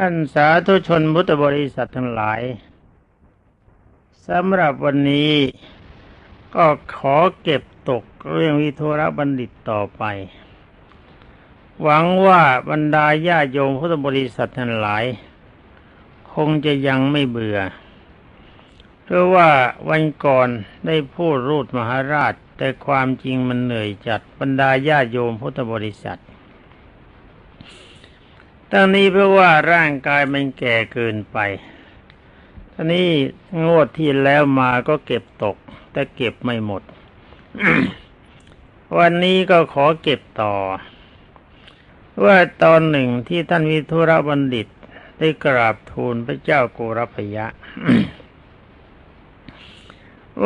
ท่านสาธุชนพุทธบริษัททั้งหลายสำหรับวันนี้ก็ขอเก็บตกเรื่องวิทุรบัณฑิตต่อไป หวังว่าบรรดาญาโยมพุทธบริษัททั้งหลาย คงจะยังไม่เบื่อ เพราะว่าวันก่อนได้พูดรูดมหาราช แต่ความจริงมันเหนื่อยจัดบรรดาญาโยมพุทธบริษัท ตั้งนี้เพราะว่าร่างกายมันแก่เกินไปท่านี้งวดที่แล้วมาก็เก็บตก แต่เก็บไม่หมด วันนี้ก็ขอเก็บต่อ ว่าตอนหนึ่งที่ท่านวิทุระบัณฑิต ได้กราบทูลพระเจ้าโกรพยะ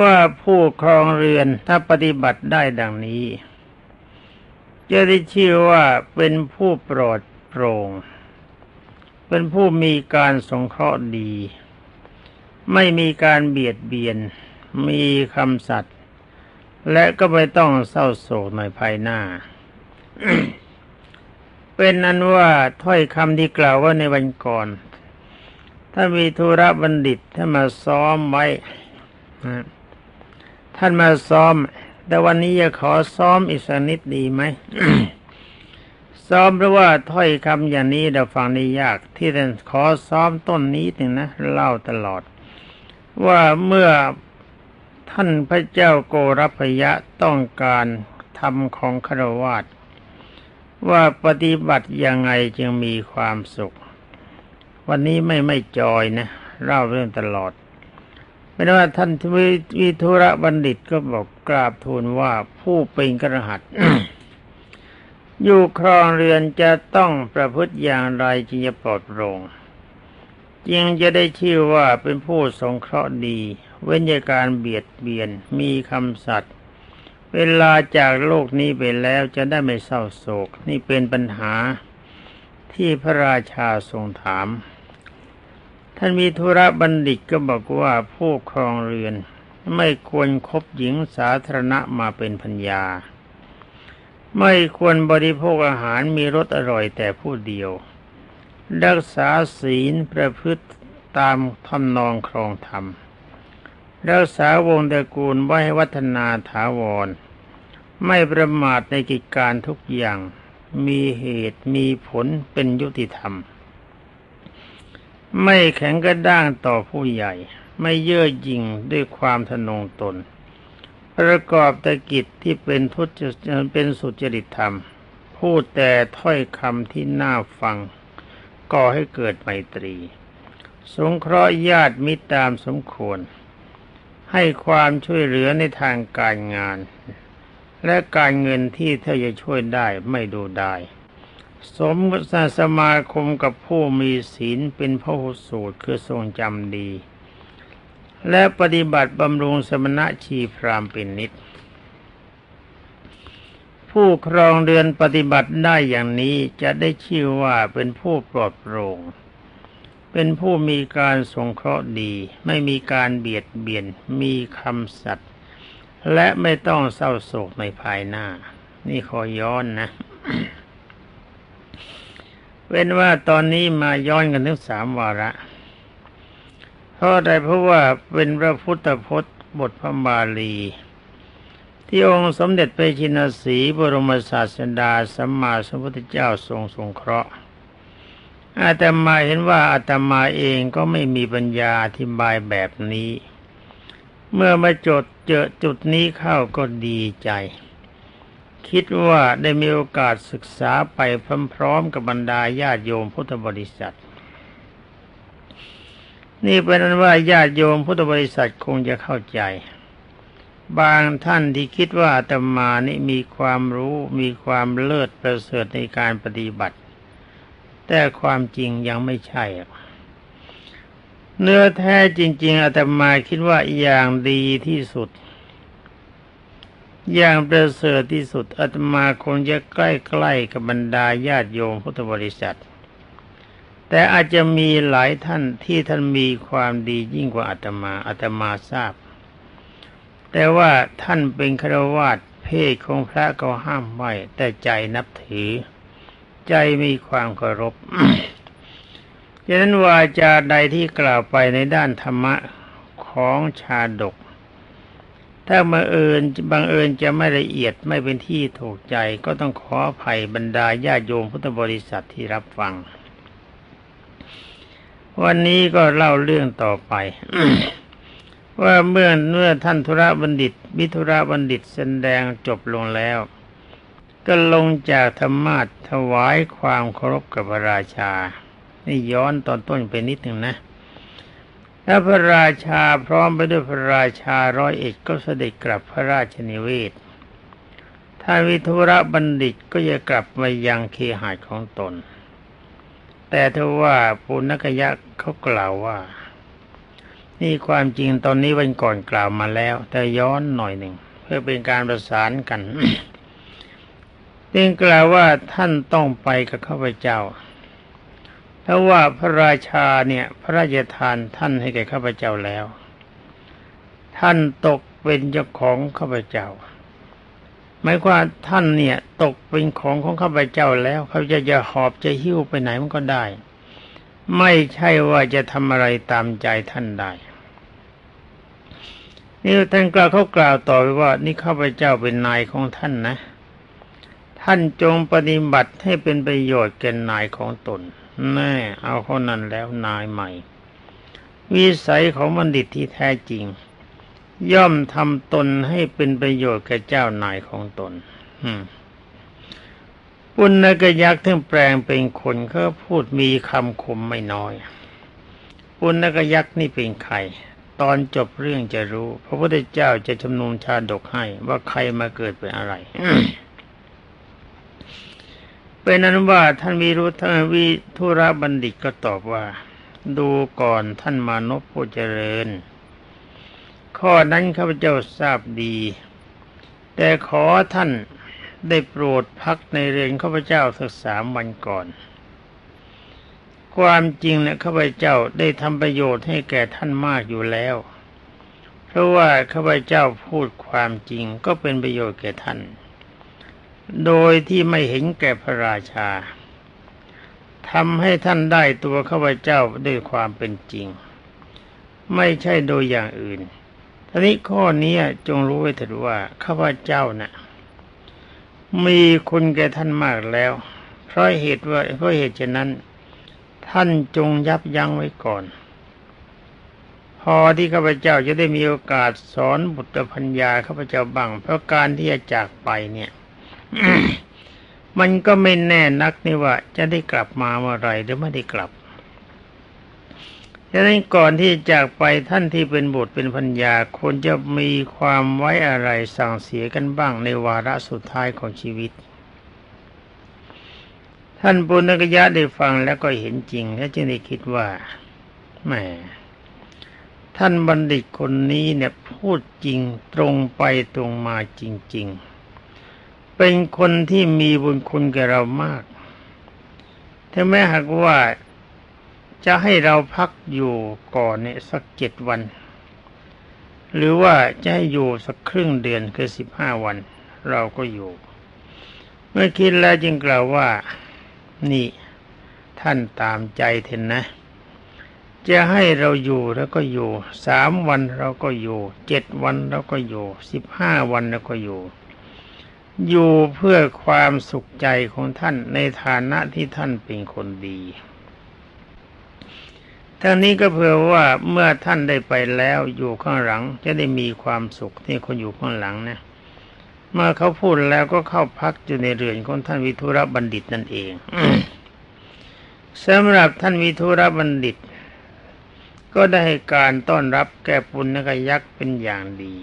ว่าผู้ครองเรือนถ้าปฏิบัติได้ดังนี้ จะได้ชื่อว่าเป็นผู้โปรดโปร่ง เป็นผู้มีการสงเคราะห์ดี ไม่มีการเบียดเบียน มีคำสัตย์และก็ไม่ต้องเศร้าโศกในภายหน้า เป็นนั้นว่าถ้อยคำที่กล่าวว่าในวันก่อน ถ้ามีธุระบัณฑิตท่านมาซ้อมไว้ท่านมาซ้อม แต่วันนี้จะขอซ้อมอีกสักนิดดีไหม ซ้อมเพราะว่าถ้อยคำอย่างนี้เราฟังได้ยาก ที่ท่านขอซ้อมต้นนี้หนึ่งนะเล่าตลอด ว่าเมื่อท่านพระเจ้าโกรพยะต้องการทำของคารวาตว่าปฏิบัติยังไงจึงมีความสุข วันนี้ไม่ไม่จอยนะเล่าเรื่องตลอดเป็นว่าท่านวิทุระบัณฑิตก็บอกกราบทูลว่าผู้เป็นกระหัต อยู่ครองเรือนจะต้องประพฤติอย่างไรจึงจะปลอดโปร่งจึงจะได้ชื่อว่าเป็นผู้สงเคราะห์ดี เว้นจากการเบียดเบียนมีคำสัตย์เวลาจากโลกนี้ไปแล้วจะได้ไม่เศร้าโศก นี่เป็นปัญหาที่พระราชาทรงถาม ท่านมีธุระบัณฑิตก็บอกว่าผู้ครองเรือน ไม่ควรครบหญิงสาธารณะมาเป็นพัญญา ไม่ควรบริโภคอาหารมีรสอร่อยแต่ผู้เดียว รักษาศีลประพฤติตามทำนองครองธรรม รักษาวงตระกูลไว้ให้วัฒนาถาวร ไม่ประมาทในกิจการทุกอย่าง มีเหตุมีผลเป็นยุติธรรม ไม่แข็งกระด้างต่อผู้ใหญ่ ไม่เย่อหยิ่งด้วยความทนงตน ประกอบตกิจที่เป็นทุจเป็นสุจริตธรรม พูดแต่ถ้อยคำที่น่าฟัง ก่อให้เกิดไมตรี สงเคราะห์ญาติมิตรตามสมควร ให้ความช่วยเหลือในทางการงาน และการเงินที่เธอจะช่วยได้ไม่ดูได้สมสมาคมกับผู้มีศีลเป็นพระหุสูตรคือทรงจำดี และปฏิบัติบำรุงสมณะชีพรามเป็นนิด ผู้ครองเรือนปฏิบัติได้อย่างนี้จะได้ชื่อว่าเป็นผู้ปลอดโปร่งเป็นผู้มีการสงเคราะห์ดี ไม่มีการเบียดเบียน มีคำสัตย์และไม่ต้องเศร้าโศกในภายหน้า นี่ขอย้อนนะ เว้นว่าตอนนี้มาย้อนกันถึงสามวาระ เพราะอะไรเพราะว่าเป็นพระพุทธพจน์บทพระบาลี ที่องค์สมเด็จพระชินสีบรมศาสดาสัมมาสัมพุทธเจ้าทรงสงเคราะห์อาตมาเห็นว่าอาตมาเองก็ไม่มีปัญญาอธิบายแบบนี้ เมื่อมาจดเจอจุดนี้เข้าก็ดีใจ คิดว่าได้มีโอกาสศึกษาไปพร้อมๆกับบรรดาญาติโยมพุทธบริษัท นี่เป็นนั้นว่าญาติโยมพุทธบริษัทคงจะเข้าใจ บางท่านที่คิดว่าอาตมานี่มีความรู้มีความเลิศประเสริฐในการปฏิบัติ แต่ความจริงยังไม่ใช่ เนื้อแท้จริง ๆอาตมาคิดว่าอย่างดีที่สุด อย่างประเสริฐที่สุดอาตมาคงจะใกล้ๆกับบรรดาญาติโยมพุทธบริษัท แต่อาจจะมีหลายท่านที่ท่านมีความดียิ่งกว่าอาตมาอาตมาทราบ แต่ว่าท่านเป็นครวาสเพศของพระก็ห้ามไว้แต่ใจนับถือ ใจมีความเคารพจฉะนั้นวาจาใดที่กล่าวไปในด้านธรรมะของชาดก ถ้ามาเอิญบางเอิญจะไม่ละเอียดไม่เป็นที่ถูกใจก็ต้องขออภัยบรรดาญาโยมพุทธบริษัทที่รับฟัง วันนี้ก็เล่าเรื่องต่อไป ว่าเมื่อเมื่อท่านธุระบัณฑิตวิธุระบัณฑิตแสดงจบลงแล้ว ก็ลงจากธรรมาทถวายความเคารพกับพระราชานี่ย้อนตอนต้นไปนิดหนึ่งนะถ้าพระราชาพร้อมไปด้วยพระราชาร้อยเอ็ดก็เสด็จกลับพระราชนิเวศท่านวิทุระบัณฑิตก็จะกลับมายังเคหายของตน แต่ถ้าว่าปุณกยะเขากล่าวว่า นี่ความจริงตอนนี้วันก่อนกล่าวมาแล้ว แต่ย้อนหน่อยหนึ่ง เพื่อเป็นการประสานกันจึงกล่าวว่าท่านต้องไปกับข้าพเจ้าถ้าว่าพระราชาเนี่ย พระราชทานท่านให้แก่ข้าพเจ้าแล้ว ท่านตกเป็นเจ้าของข้าพเจ้า หมายความท่านเนี่ย ตกเป็นของของข้าพเจ้าแล้วเขาจะจะหอบจะหิ้วไปไหนมันก็ได้ ไม่ใช่ว่าจะทำอะไรตามใจท่านได้นี่ท่านกล่าวเขากล่าวต่อไปว่า นี่ข้าพเจ้าเป็นนายของท่านนะ ท่านจงปฏิบัติให้เป็นประโยชน์แก่นายของตน แน่ เอาคนนั้นแล้วนายใหม่ วิสัยของบัณฑิตที่แท้จริง ย่อมทำตนให้เป็นประโยชน์แก่เจ้านายของตนปุณณกยักษ์ที่แปลงเป็นคนเขาพูดมีคำคมไม่น้อยปุณณกยักษ์นี่เป็นใคร ตอนจบเรื่องจะรู้ พระพุทธเจ้าจะจำนวนชาดกให้ว่าใครมาเกิดเป็นอะไรเป็นนั้นว่าท่านวิรุธท่าวิทุระบัณฑิตก็ตอบว่า ดูก่อนท่านมานพผู้เจริญ ข้อนั้นข้าพเจ้าทราบดี แต่ขอท่านได้โปรดพักในเรือนข้าพเจ้าสักสามวันก่อน ความจริงเนี่ยข้าพเจ้าได้ทำประโยชน์ให้แก่ท่านมากอยู่แล้ว เพราะว่าข้าพเจ้าพูดความจริงก็เป็นประโยชน์แก่ท่าน โดยที่ไม่เห็นแก่พระราชาทำให้ท่านได้ตัวข้าพเจ้าด้วยความเป็นจริง ไม่ใช่โดยอย่างอื่น ทีนี้ข้อนี้จงรู้ไว้เถิดว่าข้าพเจ้านะ่ะ มีคุณแก่ท่านมากแล้ว เพราะเหตุว่าเพราะเหตุฉะนั้น ท่านจงยับยั้งไว้ก่อน พอที่ข้าพเจ้าจะได้มีโอกาสสอนบุตรพัญญาข้าพเจ้าบ้างเพราะการที่จะจากไปเนี่ยมันก็ไม่แน่นักนี่ว่าจะได้กลับมาเมื่อไรหรือไม่ได้กลับ ดังนั้นก่อนที่จากไปท่านที่เป็นบุตรเป็นพัญญาควรจะมีความไว้อะไรสั่งเสียกันบ้างในวาระสุดท้ายของชีวิต ท่านปุณกยะได้ฟังแล้วก็เห็นจริง และจึงได้คิดว่าแหมท่านบัณฑิตคนนี้เนี่ยพูดจริงตรงไปตรงมาจริง ๆ เป็นคนที่มีบุญคุณแก่เรามากถ้าแม้หากว่า จะให้เราพักอยู่ก่อนเนี่ยสักเจ็ดวัน หรือว่าจะให้อยู่สักครึ่งเดือนคือสิบห้าวัน เราก็อยู่ เมื่อคิดแล้วจึงกล่าวว่านี่ท่านตามใจเถอะนะ จะให้เราอยู่แล้วก็อยู่สามวันเราก็อยู่เจ็ดวันเราก็อยู่สิบห้าวันเราก็อยู่ อยู่เพื่อความสุขใจของท่านในฐานะที่ท่านเป็นคนดี ทั้งนี้ก็เพื่อว่าเมื่อท่านได้ไปแล้วอยู่ข้างหลังจะได้มีความสุขที่คนอยู่ข้างหลังนะเมื่อเขาพูดแล้วก็เข้าพักอยู่ในเรือนของท่านวิทุรบัณฑิตนั่นเองสำหรับท่านวิทุรบัณฑิต ก็ได้การต้อนรับแก่ปุณณกยักษ์เป็นอย่างดี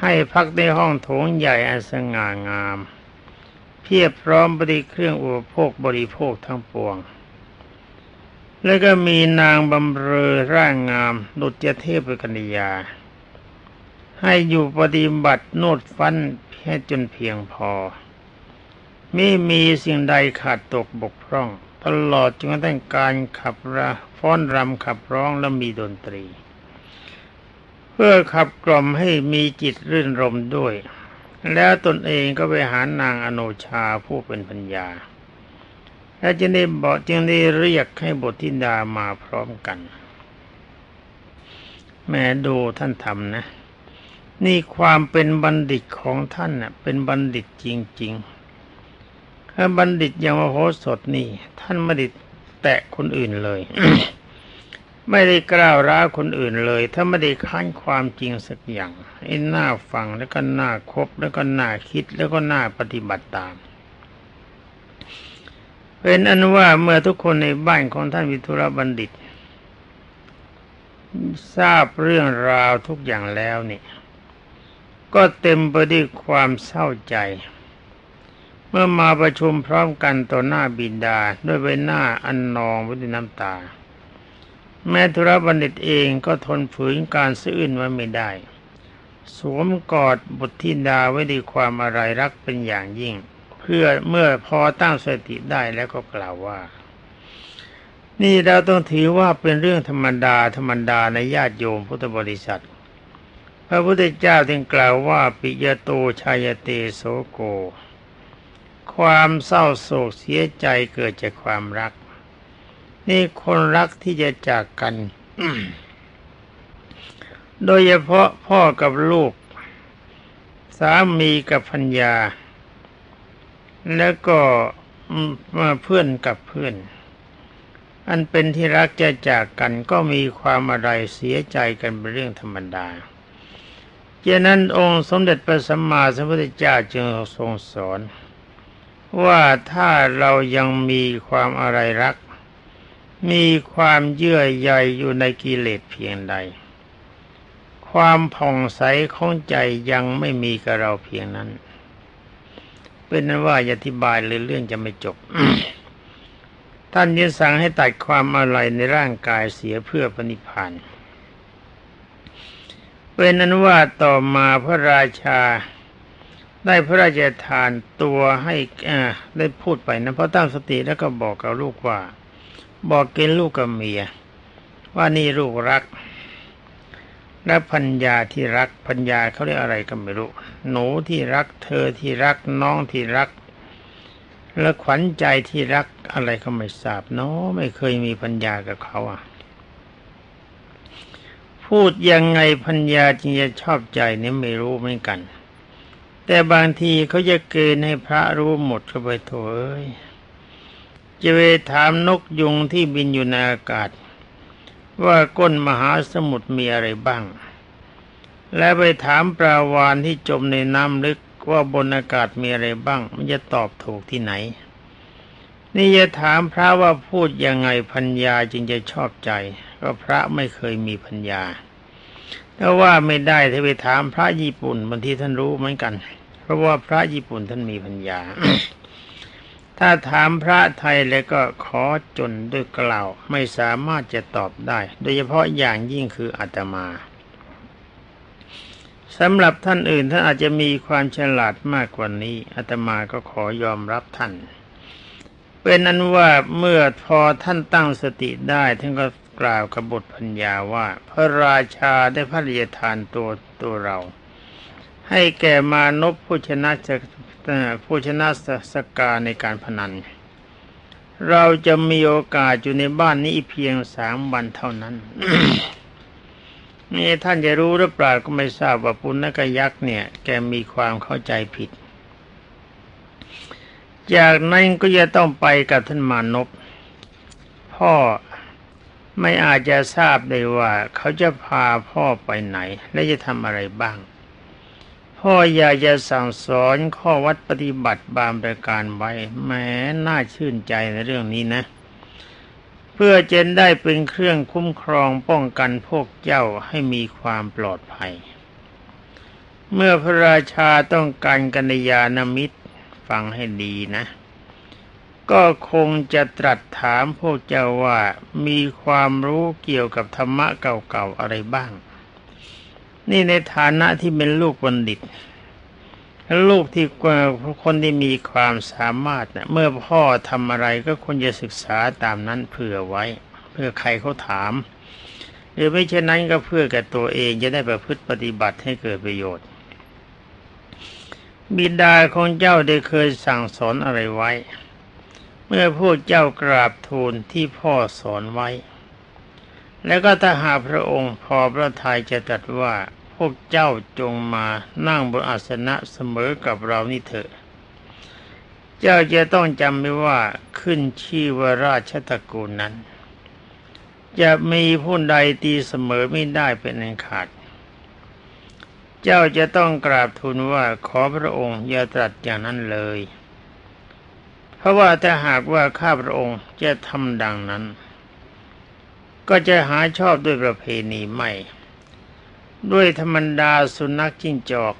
ให้พักในห้องโถงใหญ่อันสง่างาม เพียบพร้อมบริเครื่องอุปโภคบริโภคทั้งปวง แล้วก็มีนางบำเรอร่างงามดุจเทพกัญญา ให้อยู่ปฏิบัติโนดฟันแค่จนเพียงพอ ไม่มีสิ่งใดขาดตกบกพร่อง ตลอดจนกระทั่งการขับระฟ้อนรำขับร้องและมีดนตรี เพื่อขับกล่อมให้มีจิตรื่นรมด้วย แล้วตนเองก็ไปหานางอโนชาผู้เป็นปัญญา แล้วจึงได้บอกจึงได้เรียกให้บทธิดามาพร้อมกัน แม่ดูท่านทำนะ นี่ความเป็นบัณฑิตของท่านน่ะ เป็นบัณฑิตจริงๆถ้าบัณฑิตอย่างมโหสถนี่ ท่านไม่ได้แตะคนอื่นเลย ไม่ได้กล่าวร้าคนอื่นเลย ถ้าไม่ได้ค้านความจริงสักอย่างไอ้น้าฟังแล้วก็น้าคบแล้วก็น้าคิดแล้วก็น้าปฏิบัติตาม เป็นอันว่าเมื่อทุกคนในบ้านของท่านวิทุรบัณฑิต ทราบเรื่องราวทุกอย่างแล้วนี่ก็เต็มไปด้วยความเศร้าใจ เมื่อมาประชุมพร้อมกันต่อหน้าบิดาด้วยใบหน้าอันนองไปด้วยน้ำตา แม่ธุรบัณฑิตเองก็ทนฝืนการซื่นไว้ไม่ได้ สวมกอดบุตรธิดาไว้ด้วยความอะไรรักเป็นอย่างยิ่ง พื่อเมื่อพอตั้งสติได้แล้วก็กล่าวว่า นี่เราต้องถือว่าเป็นเรื่องธรรมดาธรรมดาในญาติโยมพุทธบริษัท พระพุทธเจ้าจึงกล่าวว่าปิยโตชายเตโสโก ความเศร้าโศกเสียใจเกิดจากความรัก นี่คนรักที่จะจากกันโดยเฉพาะพ่อกับลูก สามีกับพัญญา แล้วก็มาเพื่อนกับเพื่อน อันเป็นที่รักจะจากกันก็มีความอะไรเสียใจกันเป็นเรื่องธรรมดาเจนั้นองค์สมเด็จพระสัมมาสัมพุทธเจ้าจึงทรงสอน ว่าถ้าเรายังมีความอะไรรัก มีความเยื่อใยอยู่ในกิเลสเพียงใด ความผ่องใสของใจยังไม่มีกับเราเพียงนั้น เป็นนั้นว่าอธิบายเลยเรื่องจะไม่จบ ท่านยึดสั่งให้ตัดความอะไรในร่างกายเสียเพื่อปณิพานเป็นนั้นว่าต่อมาพระราชาได้พระราชทานตัวให้ได้พูดไปนะเพราะตั้งสติแล้วก็บอกกับลูกว่า บอกเกณฑ์ลูกกับเมีย ว่านี่ลูกรัก และพัญญาที่รักพัญญาเขาเรียกอะไรก็ไม่รู้ หนูที่รัก เธอที่รักน้องที่รัก และขวัญใจที่รักอะไรก็ไม่ทราบเนาะไม่เคยมีพัญญากับเขาอะ พูดยังไงพัญญาจึงจะชอบใจเนี่ยไม่รู้เหมือนกัน แต่บางทีเขาจะเกณฑ์ให้พระรู้หมดก็ไปโถเอ้ยจะไปถามนกยุงที่บินอยู่ในอากาศ ว่าก้นมหาสมุทรมีอะไรบ้าง และไปถามปลาวานที่จมในน้ำลึกว่าบนอากาศมีอะไรบ้าง มันจะตอบถูกที่ไหน นี่จะถามพระว่าพูดยังไงพัญญาจึงจะชอบใจ ก็พระไม่เคยมีพัญญาถ้าว่าไม่ได้ถ้าไปถามพระญี่ปุ่นบางทีท่านรู้เหมือนกัน เพราะว่าพระญี่ปุ่นท่านมีพัญญา ถ้าถามพระไทยแล้วก็ขอจนด้วยกล่าว ไม่สามารถจะตอบได้ โดยเฉพาะอย่างยิ่งคืออาตมาสำหรับท่านอื่นท่านอาจจะมีความฉลาดมากกว่านี้อาตมาก็ขอยอมรับท่านเป็นนั้นว่าเมื่อพอท่านตั้งสติได้ท่านก็กล่าวกับบทพัญญาว่า พระราชาได้พระราชทานตัวตัวเรา ให้แก่มานพผู้ชนะ ผู้ชนะสกาในการพนัน เราจะมีโอกาสอยู่ในบ้านนี้เพียงสามวันเท่านั้นนี่ท่านจะรู้หรือเปล่าก็ไม่ทราบว่าปุณณกยักษ์เนี่ย แกมีความเข้าใจผิด จากนั้นก็จะต้องไปกับท่านมานพพ่อไม่อาจจะทราบได้ว่า เขาจะพาพ่อไปไหน และจะทำอะไรบ้าง พ่ออยากจะสั่งสอนข้อวัดปฏิบัติบางประการไว้แม้น่าชื่นใจในเรื่องนี้นะ เพื่อเจนได้เป็นเครื่องคุ้มครองป้องกันพวกเจ้าให้มีความปลอดภัย เมื่อพระราชาต้องการกัญญาณมิตรฟังให้ดีนะ ก็คงจะตรัสถามพวกเจ้าว่ามีความรู้เกี่ยวกับธรรมะเก่าๆอะไรบ้าง นี่ในฐานะที่เป็นลูกบัณฑิต ลูกที่คนที่มีความสามารถเนะเมื่อพ่อทำอะไรก็ควรจะศึกษาตามนั้นเผื่อไว้ เพื่อใครเขาถาม หรือไม่เช่นนั้นก็เพื่อกับตัวเองจะได้ประพฤติปฏิบัติให้เกิดประโยชน์ บิดาของเจ้าได้เคยสั่งสอนอะไรไว้ เมื่อพวกเจ้ากราบทูลที่พ่อสอนไว้ แล้วก็ถ้าหาพระองค์พอพระทัยจะตรัสว่าพวกเจ้าจงมานั่งบนอาสนะเสมอกับเรานี่เถอะ เจ้าจะต้องจำไว้ว่าขึ้นชื่อว่าราชตระกูลนั้น จะมีผู้ใดตีเสมอไม่ได้เป็นอันขาด เจ้าจะต้องกราบทูลว่าขอพระองค์อย่าตรัสอย่างนั้นเลย เพราะว่าถ้าหากว่าข้าพระองค์จะทำดังนั้น ก็จะหาชอบด้วยประเพณีไม่ ด้วยธรรมดาสุนัขจิ้งจอก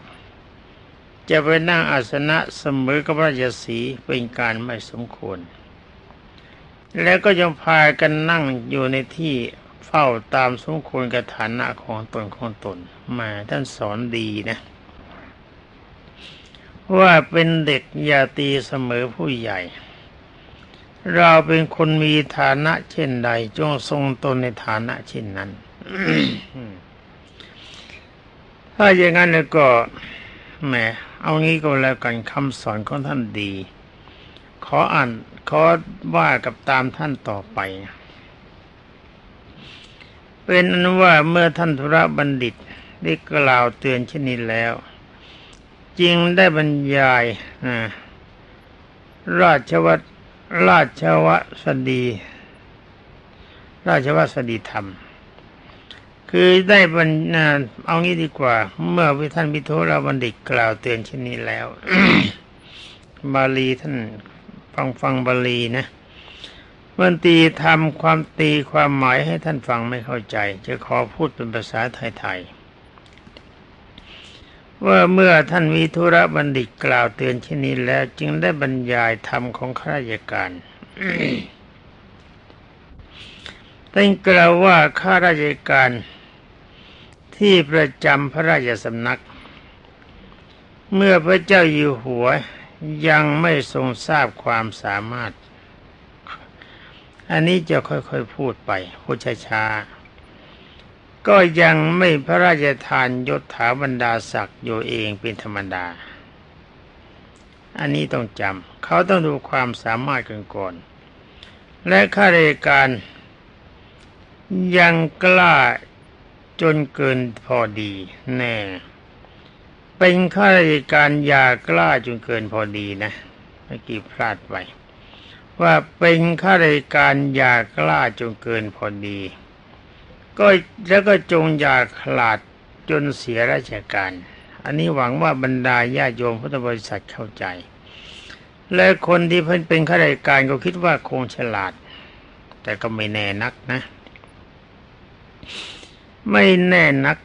จะไปนั่งอาสนะเสมอกับพระราชสีเป็นการไม่สมควร แล้วก็ยังพากันนั่งอยู่ในที่เฝ้าตามสมควรกับฐานะของตนของตนมาท่านสอนดีนะ ว่าเป็นเด็กอย่าตีเสมอผู้ใหญ่ เราเป็นคนมีฐานะเช่นใด จงทรงตนในฐานะเช่นนั้น ถ้าอย่างนั้นแล้วก็แหมเอางี้ก็แล้วกันคำสอนของท่านดี ขออ่านขอว่ากับตามท่านต่อไป เป็นอันว่าเมื่อท่านธุระบัณฑิตได้กล่าวเตือนเช่นนี้แล้วจึงได้บรรยายราชวัตร ราชวสดี ราชวสดีธรรม คือได้บรรณาเอางี้ดีกว่า เมื่อวิท่านพิโทราบัณฑิตกล่าวเตือนเช่นนี้แล้ว บาลีท่านฟังฟังบาลีนะมันตีทำความตีความหมายให้ท่านฟังไม่เข้าใจ จะขอพูดเป็นภาษาไทยๆ ว่าเมื่อท่านวิทุระบัณฑิตกล่าวเตือนเช่นนี้แล้วจึงได้บรรยายธรรมของข้าราชการท่านกล่าวว่าข้าราชการที่ประจำพระราชสำนัก เมื่อพระเจ้าอยู่หัวยังไม่ทรงทราบความสามารถ อันนี้จะค่อยๆพูดไปพูดช้าๆ ก็ยังไม่พระราชทานยศถาบรรดาศักดิ์อยู่เองเป็นธรรมดา อันนี้ต้องจำเขาต้องดูความสามารถกันก่อน และข้าราชการยังกล้าจนเกินพอดีแน่ เป็นข้าราชการอย่ากล้าจนเกินพอดีนะเมื่อกี้พลาดไปว่าเป็นข้าราชการอย่ากล้าจนเกินพอดี ก็แล้วก็จงอย่าขลาดจนเสียราชการ อันนี้หวังว่าบรรดาญาโยมพุทธบริษัทเข้าใจ และคนที่เพิ่นเป็นข้าราชการก็คิดว่าคงฉลาด แต่ก็ไม่แน่นักนะ ไม่แน่นัก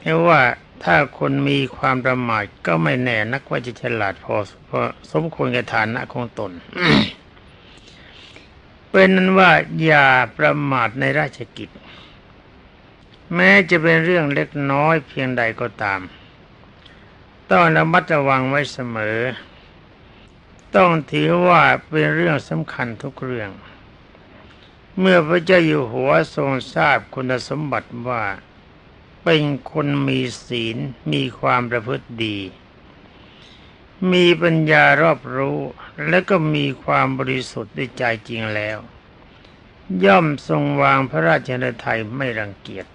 เพราะว่าถ้าคนมีความประมาทก็ไม่แน่นักว่าจะฉลาดพอพอสมควรกับฐานะของตน เป็นนั้นว่าอย่าประมาทในราชกิจ แม้จะเป็นเรื่องเล็กน้อยเพียงใดก็ตาม ต้องระมัดระวังไว้เสมอ ต้องถือว่าเป็นเรื่องสำคัญทุกเรื่อง เมื่อพระเจ้าอยู่หัวทรงทราบคุณสมบัติว่า เป็นคนมีศีลมีความประพฤติดี มีปัญญารอบรู้และก็มีความบริสุทธิ์ด้วยใจจริงแล้วย่อมทรงวางพระราชนไทยไม่รังเกียจ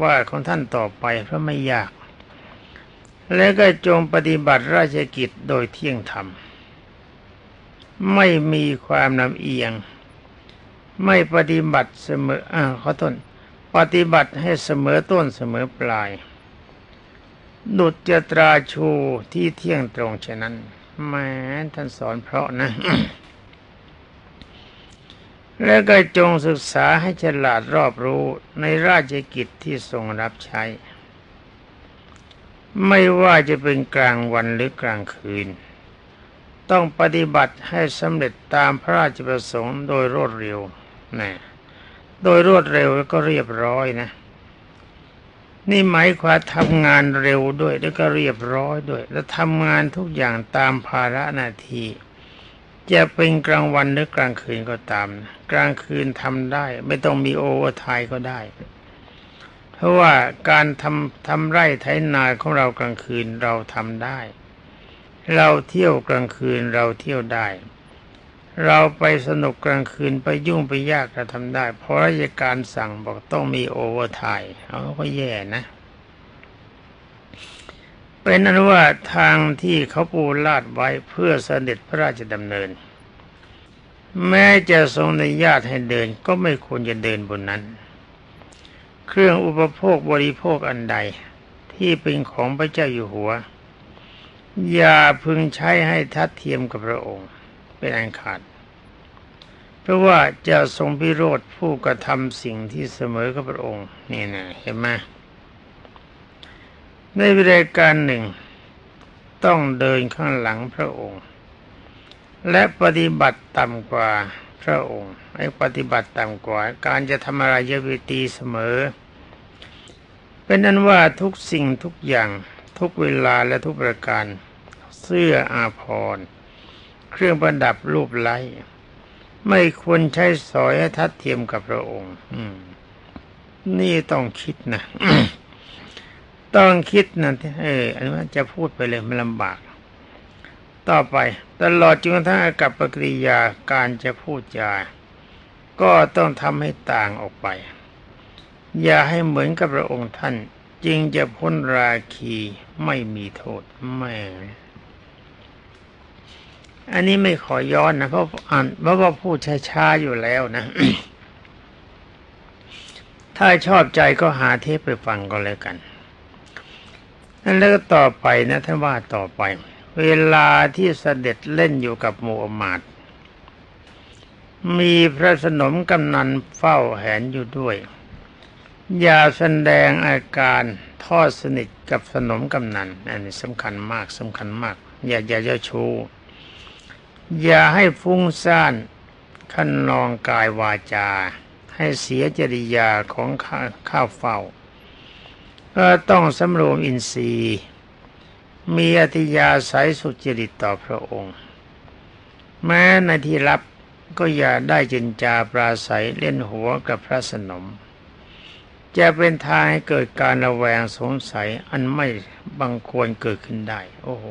ว่าของท่านต่อไปเพราะไม่ยาก และก็จงปฏิบัติราชกิจโดยเที่ยงธรรม ไม่มีความลำเอียง ไม่ปฏิบัติเสมออ่าขอต้นปฏิบัติให้เสมอต้นเสมอปลาย ดุจจตราชูที่เที่ยงตรงฉะนั้นแม้ท่านสอนเพราะนะ แล้วก็จงศึกษาให้ฉลาดรอบรู้ในราชกิจที่ทรงรับใช้ ไม่ว่าจะเป็นกลางวันหรือกลางคืน ต้องปฏิบัติให้สำเร็จตามพระราชประสงค์โดยรวดเร็วนะโดยรวดเร็วแล้วก็เรียบร้อยนะ นี่หมายความทำงานเร็วด้วยแล้วก็เรียบร้อยด้วย แล้วทำงานทุกอย่างตามภาระหน้าที่จะเป็นกลางวันหรือกลางคืนก็ตามนะ กลางคืนทำได้ ไม่ต้องมี overtime ก็ได้ เพราะว่าการทำทำไร่ไถนาของเรากลางคืนเราทำได้ เราเที่ยวกลางคืนเราเที่ยวได้ เราไปสนุกกลางคืนไปยุ่งไปยากเราทำได้ เพราะราชการสั่งบอกต้องมี overtime เขาก็แย่นะเป็นนั้นว่าทางที่เขาปูลาดไว้เพื่อเสด็จพระราชดำเนิน แม้จะทรงอนุญาตให้เดินก็ไม่ควรจะเดินบนนั้น เครื่องอุปโภคบริโภคอันใดที่เป็นของพระเจ้าอยู่หัว อย่าพึงใช้ให้ทัดเทียมกับพระองค์ เป็นอันขาด เพราะว่าจะทรงพิโรธผู้กระทำสิ่งที่เสมอกับพระองค์ นี่นะเห็นไหมในวิธีการหนึ่ง ต้องเดินข้างหลังพระองค์ และปฏิบัติต่ำกว่าพระองค์ไอ้ปฏิบัติต่ำกว่า การจะทำอะไรเยวิตีเสมอ เป็นนั้นว่าทุกสิ่งทุกอย่างทุกเวลาและทุกประการ เสื้ออาภรณ์เครื่องประดับรูปไล้ไม่ควรใช้สอยทัดเทียมกับพระองค์นี่ต้องคิดนะ ต้องคิดนะเอออันนี้จะพูดไปเลยมันลำบาก ต่อไปตลอดจนกระทั่งกับปกิริยาการจะพูดจา ก็ต้องทำให้ต่างออกไป อย่าให้เหมือนกับพระองค์ท่าน จึงจะพ้นราคีไม่มีโทษแม่อันนี้ไม่ขอย้อนนะเพราะอ่านเพราะว่าพูดช้าๆอยู่แล้วนะ ถ้าชอบใจก็หาเทปไปฟังก็แล้วกัน นั่นแล้วก็ต่อไปนะท่านว่าต่อไป เวลาที่เสด็จเล่นอยู่กับมูอัมาดมีพระสนมกำนันเฝ้าแหนอยู่ด้วย อย่าแสดงอาการทอดสนิทกับสนมกำนันอันนี้สำคัญมากสำคัญมาก อย่าอย่าเจ้าชู้อย่าให้ฟุ้งซ่านขันนองกายวาจา ให้เสียจริยาของข้าข้าเฝ้า ก็ต้องสำรวมอินทรีย์ มีอธิยาสายสุจริตต่อพระองค์ แม้ในที่รับก็อย่าได้จินจาปราศัยเล่นหัวกับพระสนม จะเป็นทางให้เกิดการระแวงสงสัยอันไม่บังควรเกิดขึ้นได้ โอ้โห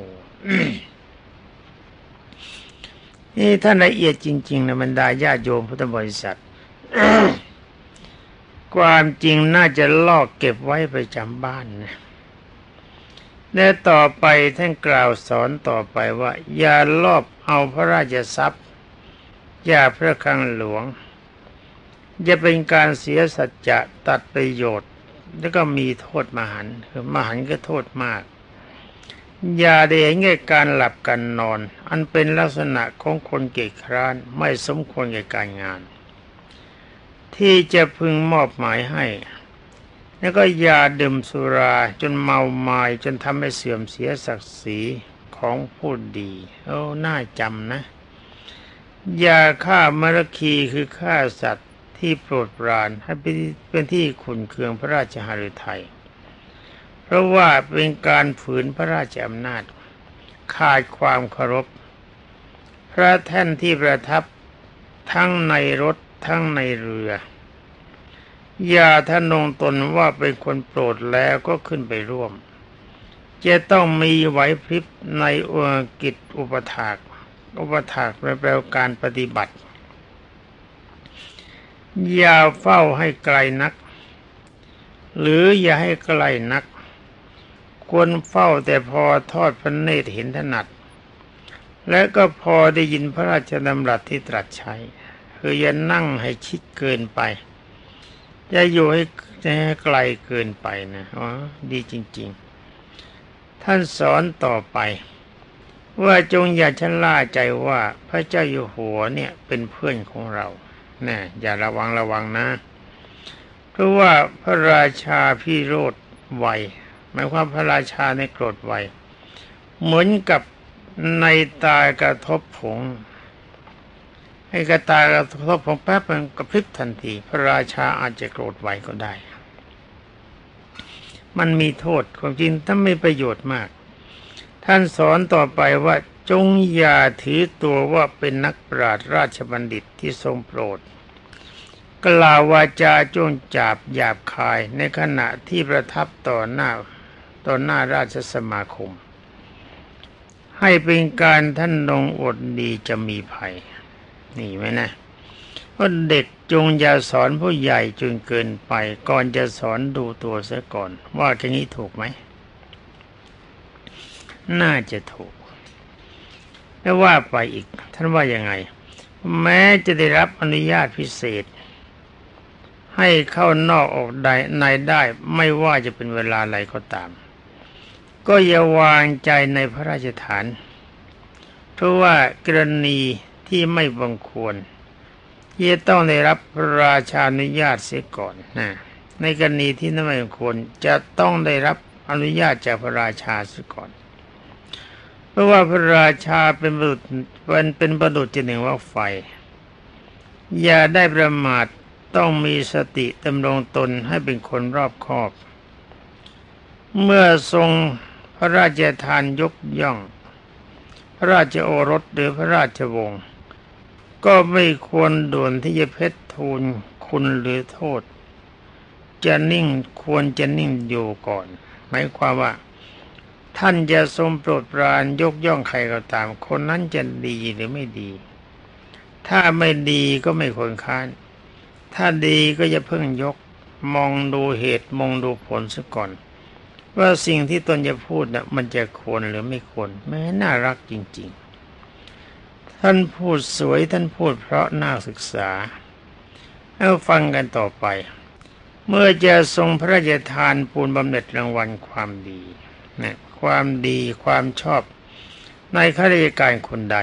นี่ท่านละเอียดจริงๆนะบรรดาญาโยมพุทธบริษัท ความจริงน่าจะลอกเก็บไว้ไปจำบ้านนะ และต่อไปท่านกล่าวสอนต่อไปว่า อย่าลอบเอาพระราชทรัพย์ อย่าพระคังหลวง จะเป็นการเสียสัจจะตัดประโยชน์ แล้วก็มีโทษมหันคือมหันก็โทษมาก อย่าได้เห็นแก่การหลับกันนอน อันเป็นลักษณะของคนเกียจคร้านไม่สมควรแก่การงาน ที่จะพึงมอบหมายให้ แล้วก็อย่าดื่มสุราจนเมาไมา้จนทำให้เสื่อมเสียศักดิ์ศรีของผู้ดีโอ้น่าจำนะ อย่าฆ่ามรคีคือฆ่าสัตว์ที่โปรดปรานให้เป็นที่ขุนเคืองพระราชหฤทัยเพราะว่าเป็นการฝืนพระราชอำนาจ ขาดความเคารพ พระแท่นที่ประทับทั้งในรถทั้งในเรือ อย่าทนงตนว่าเป็นคนโปรดแล้วก็ขึ้นไปร่วม จะต้องมีไหวพริบในอุกิจอุปถาก อุปถากแปลการปฏิบัติ อย่าเฝ้าให้ไกลนัก หรืออย่าให้ไกลนัก ควรเฝ้าแต่พอทอดพระเนตรเห็นถนัด และก็พอได้ยินพระราชดำรัสที่ตรัสใช้ คืออย่านั่งให้ชิดเกินไป อย่าอยู่ให้ไกลเกินไปนะอ๋อดีจริง ๆ ท่านสอนต่อไป ว่าจงอย่าชะล่าใจว่าพระเจ้าอยู่หัวเนี่ยเป็นเพื่อนของเรานะอย่าระวังระวังนะ เพราะว่าพระราชาพี่โรดไวหมายความพระราชาในโกรธไวเหมือนกับในตากระทบผง ไอ้กระตากระทบผงแป๊บมันกระพริบทันที พระราชาอาจจะโกรธไวก็ได้ มันมีโทษความจริงถ้าไม่ประโยชน์มาก ท่านสอนต่อไปว่าจงอย่าถือตัวว่าเป็นนักปราชญ์ราชบัณฑิตที่ทรงโปรด กล่าววาจาจ้งจับหยาบคายในขณะที่ประทับต่อหน้าต่อหน้าราชสมาคม ให้เป็นการท่านลงอดดีจะมีภัย นี่ไหมนะว่าเด็กจงอย่าสอนผู้ใหญ่จนเกินไป ก่อนจะสอนดูตัวเสียก่อน ว่าแค่นี้ถูกไหม น่าจะถูกแล้วว่าไปอีก ท่านว่ายังไง แม้จะได้รับอนุญาตพิเศษ ให้เข้านอกออกใดในได้ ไม่ว่าจะเป็นเวลาอะไรก็ตาม ก็อย่าวางใจในพระราชฐาน เพราะว่ากรณี ที่ไม่บังควรที่จะต้องได้รับพระราชานุญาตเสียก่อนนะในกรณีที่ไม่บังควรจะต้องได้รับอนุญาตจากพระราชาเสียก่อน เพราะว่าพระราชาเป็นบุตรเป็นเป็นประดุจจะหนึ่งว่าไฟ อย่าได้ประมาทต้องมีสติดำรงตนให้เป็นคนรอบคอบ เมื่อทรงพระราชทานยกย่อง พระราชโอรสหรือพระราชวงศ์ ก็ไม่ควรด่วนที่จะเพชรทูลคุณหรือโทษ จะนิ่งควรจะนิ่งอยู่ก่อน หมายความว่า ท่านจะทรงโปรดปรานยกย่องใครก็ตาม คนนั้นจะดีหรือไม่ดี ถ้าไม่ดีก็ไม่ควรค้าน ถ้าดีก็จะเพิ่งยกมองดูเหตุมองดูผลซะก่อน ว่าสิ่งที่ตนจะพูดนะ่ะมันจะควรหรือไม่ควรแม้น่ารักจริง ท่านพูดสวยท่านพูดเพราะน่าศึกษาเอาฟังกันต่อไป เมื่อจะทรงพระราชทานปูนบำเหน็จรางวัลความดีนะความดีความชอบในข้าราชการคนใด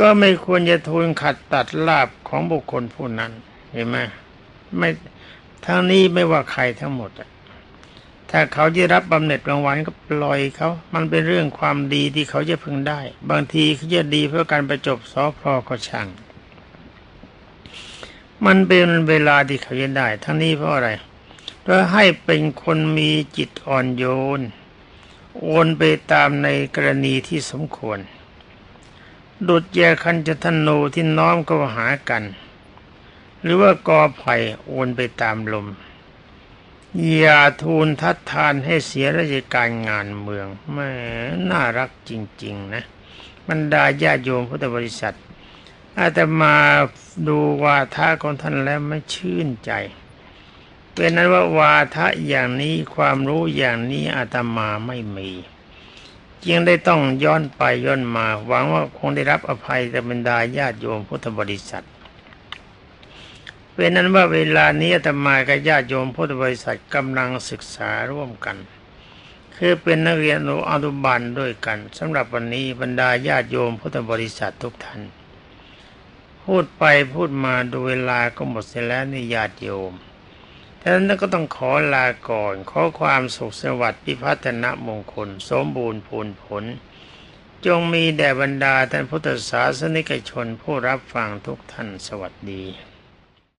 ก็ไม่ควรจะทูลขัดตัดลาบของบุคคลผู้นั้น เห็นไหมไม่ทั้งนี้ไม่ว่าใครทั้งหมดอะ ถ้าเขาจะรับบำเหน็จรางวัลก็ปล่อยเขา มันเป็นเรื่องความดีที่เขาจะพึงได้ บางทีเขาจะดีเพื่อการประจบสอพอก็ช่าง มันเป็นเวลาที่เขาจะได้ ทั้งนี้เพราะอะไร เพื่อให้เป็นคนมีจิตอ่อนโยน โอนไปตามในกรณีที่สมควร ดุดแยคันจะธนูที่น้อมก็หากัน หรือว่า กอไผ่โอนไปตามลม อย่าทูลทัดทานให้เสียราชการงานเมืองแหม่น่ารักจริง ๆ นะบรรดาญาโยมพุทธบริษัท อาตมาดูวาทะของท่านแล้วไม่ชื่นใจ เป็นนั้นว่าวาทะอย่างนี้ความรู้อย่างนี้อาตมาไม่มีจึงได้ต้องย้อนไปย้อนมา หวังว่าคงได้รับอภัยจากบรรดาญาโยมพุทธบริษัท เป็นนั้นว่าเวลานี้อาตมากับญาติโยมพุทธบริษัทกำลังศึกษาร่วมกัน คือเป็นนักเรียนอนุบาลด้วยกันสำหรับวันนี้บรรดาญาติโยมพุทธบริษัททุกท่านพูดไปพูดมาดูเวลาก็หมดเสียแล้วนี่ญาติโยมฉะนั้นก็ต้องขอลาก่อน ขอความสุขสวัสดิ์พิพัฒนมงคล สมบูรณ์ผลผล จงมีแด่บรรดาท่านพุทธศาสนิกชนผู้รับฟังทุกท่านสวัสดี